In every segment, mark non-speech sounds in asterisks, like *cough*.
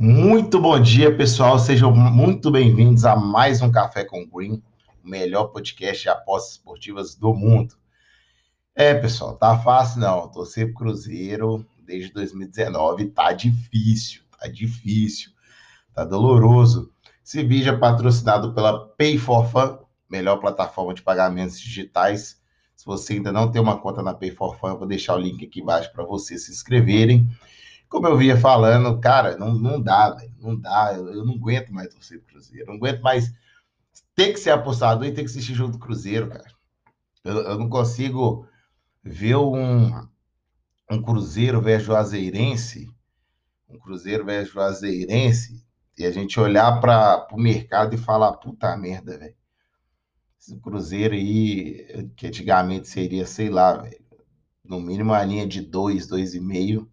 Muito bom dia, pessoal. Sejam muito bem-vindos a mais um Café com Green, o melhor podcast de apostas esportivas do mundo. É, pessoal, tá fácil não. Torcer pro Cruzeiro desde 2019 tá difícil, tá difícil, tá doloroso. Esse vídeo é patrocinado pela Pay for Fun, melhor plataforma de pagamentos digitais. Se você ainda não tem uma conta na Pay for Fun, eu vou deixar o link aqui embaixo para vocês se inscreverem. Como eu vinha falando, cara, não, não dá, velho. Não dá. Eu, eu, não aguento mais torcer pro Cruzeiro. Não aguento mais ter que ser apostador e ter que assistir jogo do Cruzeiro, cara. Eu, eu não consigo ver um, um Cruzeiro versus Juazeirense, um Cruzeiro versus Juazeirense, e a gente olhar para o mercado e falar, puta merda, velho. Esse Cruzeiro aí, que antigamente seria, sei lá, velho, no mínimo a linha de 2, 2,5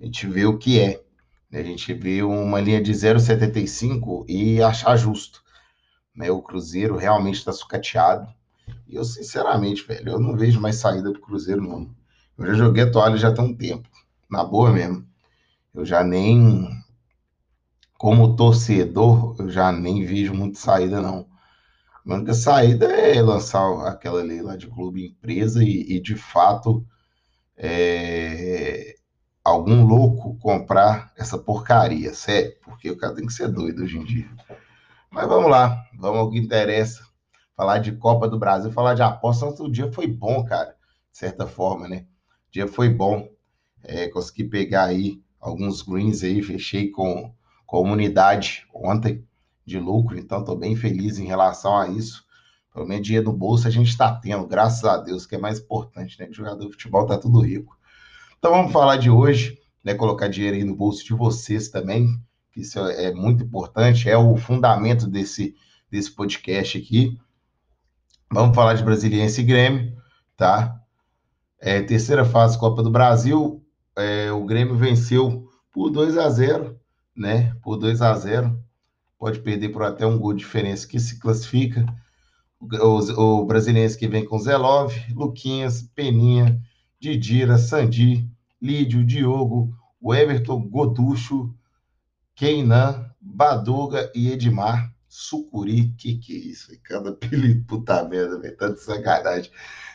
a gente vê o que é. Né? A gente vê uma linha de 0,75 e achar justo. Né? O Cruzeiro realmente está sucateado. E eu, sinceramente, velho, eu não vejo mais saída pro Cruzeiro, não. Eu já joguei a toalha já tem um tempo. Na boa mesmo. Eu já nem. Como torcedor, eu já nem vejo muito saída, não. A única saída é lançar aquela lei lá de clube empresa e, e de fato, é, algum louco comprar essa porcaria, sério, porque o cara tem que ser doido hoje em dia. Mas vamos lá, vamos ao que interessa. Falar de Copa do Brasil, falar de aposta. Outro dia foi bom, cara, de certa forma, né? O dia foi bom. É, consegui pegar aí alguns greens aí, fechei com comunidade ontem de lucro, então estou bem feliz em relação a isso. Pelo menos dinheiro no bolso a gente está tendo, graças a Deus, que é mais importante, né? O jogador de futebol tá tudo rico. Então vamos falar de hoje, né? Colocar dinheiro aí no bolso de vocês também, que isso é muito importante, é o fundamento desse, desse podcast aqui. Vamos falar de Brasiliense e Grêmio, tá? É, terceira fase Copa do Brasil, é, o Grêmio venceu por 2 a 0 né? Por 2 a 0 Pode perder por até um gol de diferença que se classifica. O, o, o que vem com Zelov, Luquinhas, Peninha, Didira, Sandi, Lídio, Diogo, o Everton Goducho, Keinan, Baduga e Edmar Sucuri. Que que é isso? Cada *laughs* apelido, puta merda, velho. Tá de sacanagem.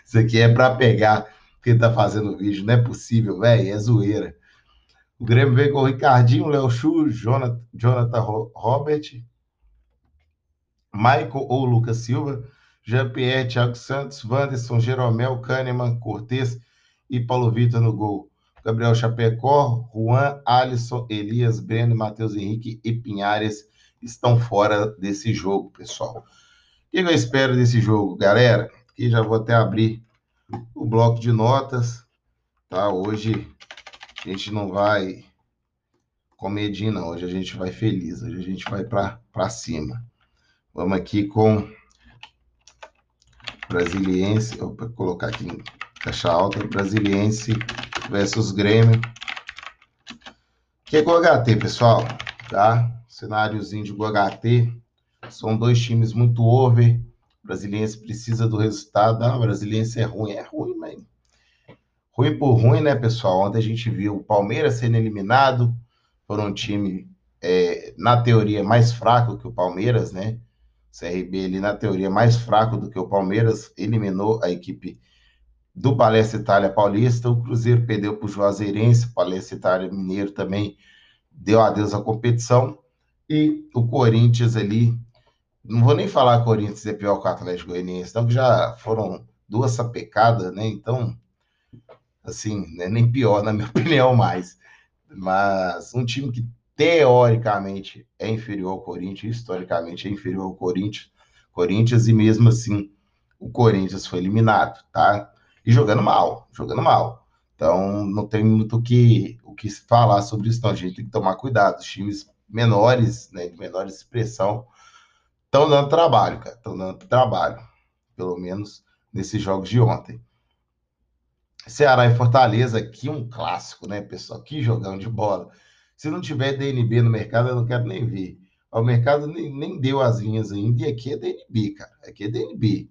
Isso aqui é para pegar quem tá fazendo o vídeo. Não é possível, velho. É zoeira. O Grêmio vem com o Ricardinho, Léo Chu, Jonathan, Jonathan Robert, Michael ou Lucas Silva, Jean-Pierre, Thiago Santos, Wanderson, Jeromel, Kahneman, Cortez, e Paulo Vitor no gol. Gabriel Chapecó, Juan, Alisson, Elias, Breno, Matheus Henrique e Pinhares estão fora desse jogo, pessoal. O que eu espero desse jogo, galera? Aqui já vou até abrir o bloco de notas, tá? Hoje a gente não vai comedinho, não. Hoje a gente vai feliz, hoje a gente vai para cima. Vamos aqui com Brasiliense, vou colocar aqui Caixa alta, Brasiliense versus Grêmio. Que é GoHT, pessoal, tá? Cenáriozinho de GoHT. São dois times muito over. O Brasiliense precisa do resultado. Ah, o Brasiliense é ruim. É ruim, mas... Ruim por ruim, né, pessoal? Ontem a gente viu o Palmeiras sendo eliminado por um time, é, na teoria, mais fraco que o Palmeiras, né? CRB ali, na teoria, mais fraco do que o Palmeiras, eliminou a equipe do Palestra Itália Paulista, o Cruzeiro perdeu para o Juazeirense, o Palestra Itália Mineiro também deu adeus à competição, e o Corinthians ali, não vou nem falar Corinthians é pior que o Atlético Goianiense, então que já foram duas sapecadas, né, então, assim, né, nem pior, na minha *laughs* opinião, mais, mas um time que teoricamente é inferior ao Corinthians, historicamente é inferior ao Corinthians, Corinthians, e mesmo assim, o Corinthians foi eliminado, tá? E jogando mal, jogando mal. Então, não tem muito que, o que falar sobre isso, não. A gente tem que tomar cuidado. Os times menores, né, de menor expressão, estão dando trabalho, cara. Estão dando trabalho, pelo menos nesses jogos de ontem. Ceará e Fortaleza, aqui um clássico, né, pessoal? Que jogão de bola. Se não tiver DNB no mercado, eu não quero nem ver. O mercado nem, nem deu as linhas ainda, e aqui é DNB, cara. Aqui é DNB,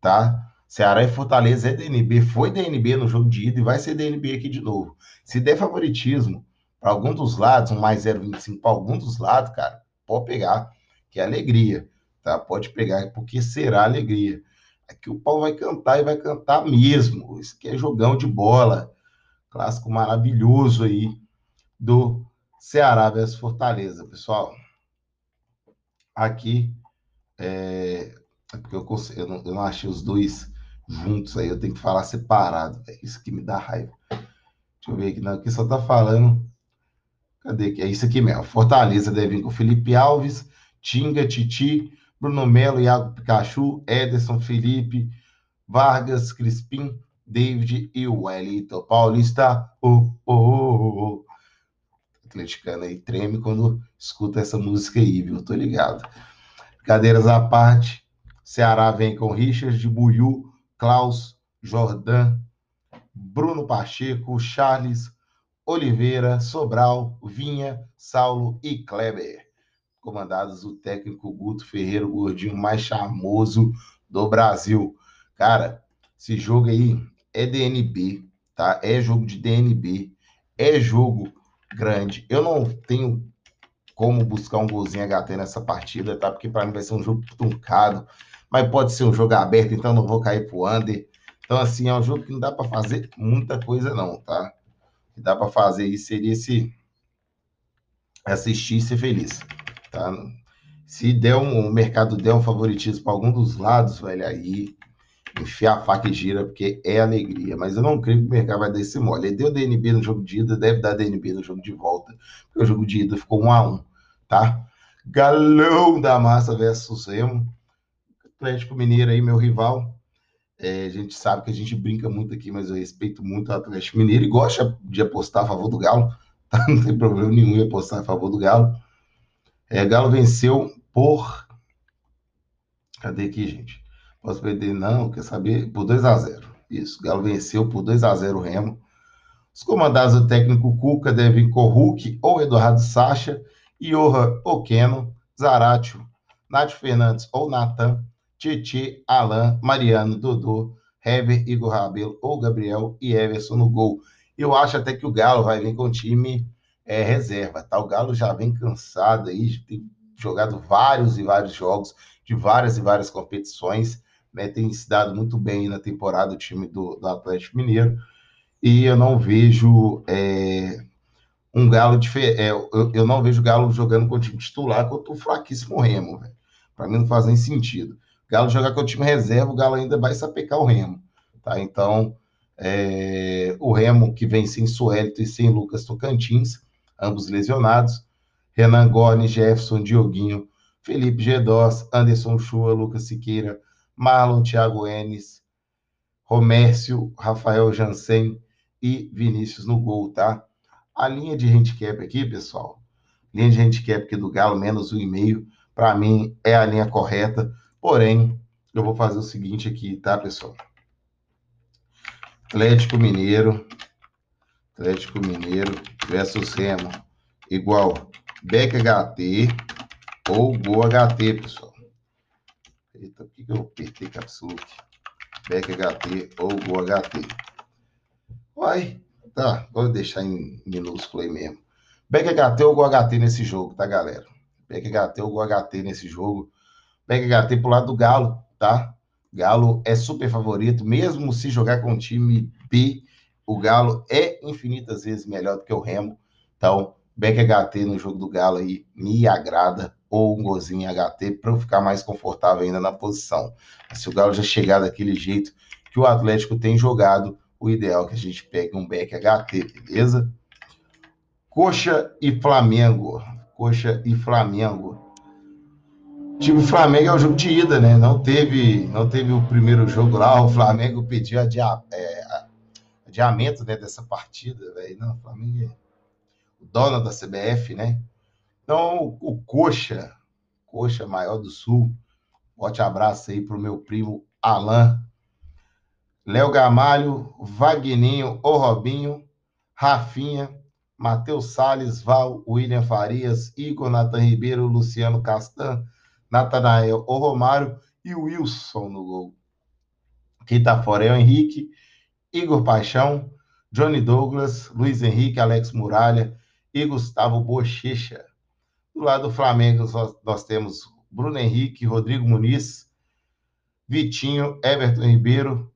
tá? Ceará e Fortaleza é DNB, foi DNB no jogo de ida e vai ser DNB aqui de novo. Se der favoritismo, para algum dos lados, um mais 0,25 para algum dos lados, cara, pode pegar, que é alegria, tá? Pode pegar, porque será alegria. Aqui o pau vai cantar e vai cantar mesmo. Isso aqui é jogão de bola. Clássico maravilhoso aí do Ceará versus Fortaleza, pessoal. Aqui é, é porque eu, eu, não, eu não achei os dois juntos aí, eu tenho que falar separado. É isso que me dá raiva. Deixa eu ver aqui, não, aqui só tá falando. Cadê? É isso aqui mesmo. Fortaleza deve vir com Felipe Alves, Tinga, Titi, Bruno Melo, Iago Pikachu, Ederson, Felipe, Vargas, Crispim, David e Wellington Paulista. Oh, oh, oh, oh. Atleticano aí treme quando escuta essa música aí, viu? Tô ligado. Cadeiras à parte. Ceará vem com Richard de Buiu, Klaus, Jordan, Bruno Pacheco, Charles, Oliveira, Sobral, Vinha, Saulo e Kleber. Comandados o técnico Guto Ferreira, o gordinho mais charmoso do Brasil. Cara, esse jogo aí é DNB, tá? É jogo de DNB, é jogo grande. Eu não tenho como buscar um golzinho HT nessa partida, tá? Porque para mim vai ser um jogo truncado, mas pode ser um jogo aberto, então não vou cair pro under. Então, assim, é um jogo que não dá para fazer muita coisa, não, tá? O que dá para fazer aí seria esse assistir e ser feliz, tá? Se der um, o mercado der um favoritismo para algum dos lados, velho, aí enfiar a faca e gira, porque é alegria. Mas eu não creio que o mercado vai dar esse mole. Ele deu DNB no jogo de ida, deve dar DNB no jogo de volta, porque o jogo de ida ficou 1 a 1 tá? Galão da Massa versus Remo. Atlético Mineiro aí, meu rival. É, a gente sabe que a gente brinca muito aqui, mas eu respeito muito o Atlético Mineiro e gosto de apostar a favor do Galo. *laughs* Tá? Não tem problema nenhum em apostar a favor do Galo. É, Galo venceu por. Cadê aqui, gente? Posso perder? Não, quer saber? Por 2 a 0 Isso, Galo venceu por 2 a 0 o Remo. Os comandados do técnico Cuca devem Hulk ou Eduardo Sacha, Johan Okeno, Zaratio, Nath Fernandes ou Natan, Titi, Alan, Mariano, Dodô, Hever, Igor Rabelo ou Gabriel e Everson no gol. Eu acho até que o Galo vai vir com o time é, reserva, tá? O Galo já vem cansado aí, tem jogado vários e vários jogos de várias e várias competições né, tem se dado muito bem na temporada o time do, do Atlético Mineiro, e eu não vejo é, um Galo. É, eu, eu, não vejo o Galo jogando com o time titular contra o fraquíssimo Remo, Para mim não faz nem sentido. Galo jogar com o time reserva, o Galo ainda vai sapecar o Remo. Tá? Então, é, o Remo que vem sem Suélito e sem Lucas Tocantins, ambos lesionados. Renan Gorne, Jefferson, Dioguinho, Felipe Gedós, Anderson Chua, Lucas Siqueira, Marlon, Thiago Enes, Romércio, Rafael Jansen e Vinícius no gol, tá? A linha de handicap aqui, pessoal, linha de handicap aqui do Galo, menos um e meio, para mim é a linha correta, porém, eu vou fazer o seguinte aqui, tá, pessoal? Atlético Mineiro, Atlético Mineiro versus Remo, igual Beck HT ou Gol HT, pessoal. Eita, por que, eu apertei Capsule? Back HT ou Go HT. Vai, tá, vou deixar em minúsculo aí mesmo. Back HT ou Go HT nesse jogo, tá, galera? Back HT ou Go HT nesse jogo. Back HT pro lado do Galo, tá? Galo é super favorito, mesmo se jogar com o time B, o Galo é infinitas vezes melhor do que o Remo. Então, Back HT no jogo do Galo aí me agrada ou um golzinho HT para eu ficar mais confortável ainda na posição. Se o Galo já chegar daquele jeito que o Atlético tem jogado, o ideal é que a gente pegue um back HT, beleza? Coxa e Flamengo. Coxa e Flamengo. Time Flamengo é o jogo de ida, né? Não teve, não teve o primeiro jogo lá. O Flamengo pediu adia, é, adiamento né, dessa partida, velho. Não, o Flamengo é o dono da CBF, né? Então, o Coxa, Coxa Maior do Sul, forte abraço aí para o meu primo Alain, Léo Gamalho, Vagninho, O Robinho, Rafinha, Matheus Salles, Val, William Farias, Igor Natan Ribeiro, Luciano Castan, Natanael, O Romário e o Wilson no gol. Quem tá fora é o Henrique, Igor Paixão, Johnny Douglas, Luiz Henrique, Alex Muralha, e Gustavo Bochecha. Do lado do Flamengo, nós temos Bruno Henrique, Rodrigo Muniz, Vitinho, Everton Ribeiro,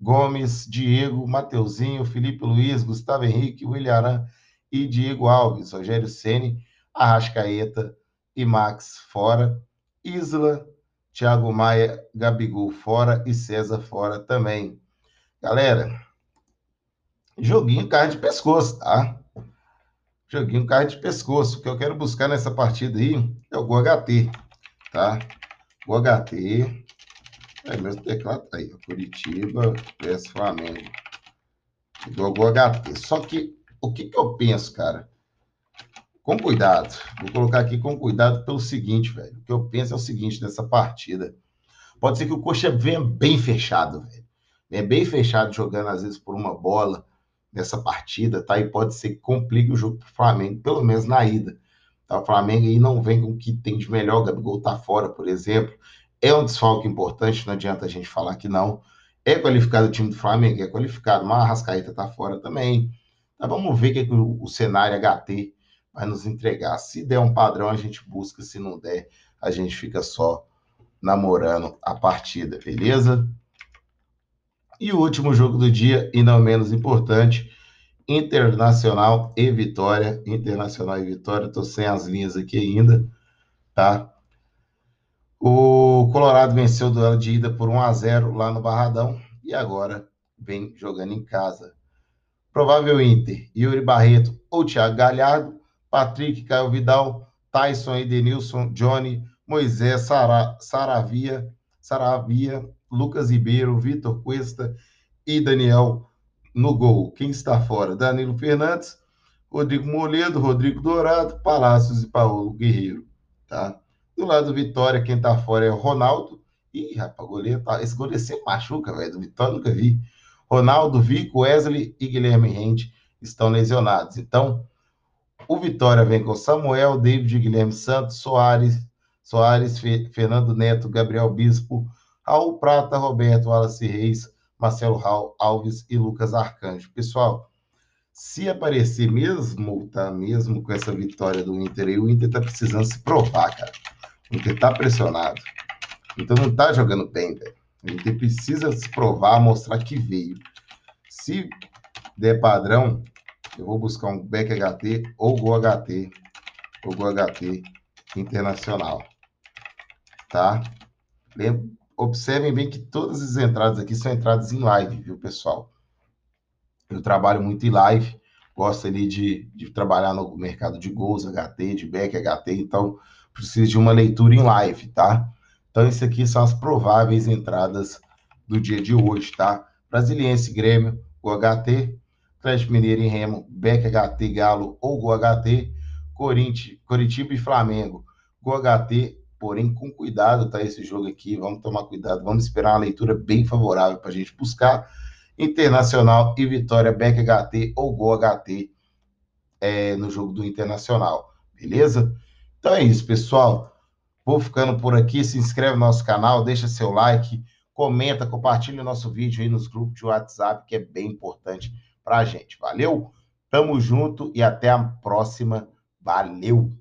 Gomes, Diego, Mateuzinho, Felipe Luiz, Gustavo Henrique, William e Diego Alves, Rogério Ceni, Arrascaeta e Max fora, Isla, Thiago Maia, Gabigol fora e César fora também. Galera, joguinho carne de pescoço, tá? Joguinho carne de pescoço. O que eu quero buscar nessa partida aí é o GoHT, tá? GoHT. É, meu teclado tá aí, Curitiba vs Flamengo. Do GoHT. Só que, o que que eu penso, cara? Com cuidado. Vou colocar aqui com cuidado pelo seguinte, velho. O que eu penso é o seguinte nessa partida. Pode ser que o Coxa venha bem fechado, velho. Venha bem fechado jogando, às vezes, por uma bola nessa partida, tá? E pode ser que complique o jogo pro Flamengo, pelo menos na ida. Tá? O Flamengo aí não vem com o que tem de melhor, o Gabigol tá fora, por exemplo. É um desfalque importante, não adianta a gente falar que não. É qualificado o time do Flamengo, é qualificado, mas a Rascaeta tá fora também. Tá, vamos ver o que, é que o, o cenário HT vai nos entregar. Se der um padrão, a gente busca, se não der, a gente fica só namorando a partida, beleza? E o último jogo do dia, e não menos importante, Internacional e Vitória. Internacional e Vitória, estou sem as linhas aqui ainda, tá? O Colorado venceu o duelo de ida por 1 a 0 lá no Barradão e agora vem jogando em casa. Provável Inter, Yuri Barreto ou Thiago Galhardo Patrick, Caio Vidal, Tyson, Edenilson, Johnny, Moisés, Sara, Saravia, Saravia, Lucas Ribeiro, Vitor Cuesta e Daniel no gol. Quem está fora? Danilo Fernandes, Rodrigo Moledo, Rodrigo Dourado, Palácios e Paulo Guerreiro. Tá? Do lado do Vitória, quem está fora é o Ronaldo. Ih, rapaz, goleiro, tá... esse goleiro sempre machuca, velho. Do Vitória nunca vi. Ronaldo, Vico, Wesley e Guilherme Rende estão lesionados. Então, o Vitória vem com Samuel, David, Guilherme Santos, Soares, Soares, Fernando Neto, Gabriel Bispo, Raul Prata, Roberto Wallace Reis, Marcelo Raul Alves e Lucas Arcanjo. Pessoal, se aparecer mesmo, tá? Mesmo com essa vitória do Inter aí, o Inter tá precisando se provar, cara. O Inter tá pressionado. Então não tá jogando bem, velho. O Inter precisa se provar, mostrar que veio. Se der padrão, eu vou buscar um Back HT ou Go HT, ou Go HT internacional. Tá? Observem bem que todas as entradas aqui são entradas em live, viu, pessoal? Eu trabalho muito em live, gosto ali de, de trabalhar no mercado de gols HT, de back HT, então preciso de uma leitura em live, tá? Então, isso aqui são as prováveis entradas do dia de hoje, tá? Brasiliense Grêmio, o HT, Atlético Mineiro e Remo, Beck HT, Galo ou Go HT, Coritiba e Flamengo, Go HT, porém com cuidado, tá? Esse jogo aqui, vamos tomar cuidado, vamos esperar uma leitura bem favorável para a gente buscar. Internacional e Vitória, Beck HT ou Go HT é, no jogo do Internacional, beleza? Então é isso, pessoal. Vou ficando por aqui. Se inscreve no nosso canal, deixa seu like, comenta, compartilha o nosso vídeo aí nos grupos de WhatsApp, que é bem importante para a gente. Valeu? Tamo junto e até a próxima. Valeu!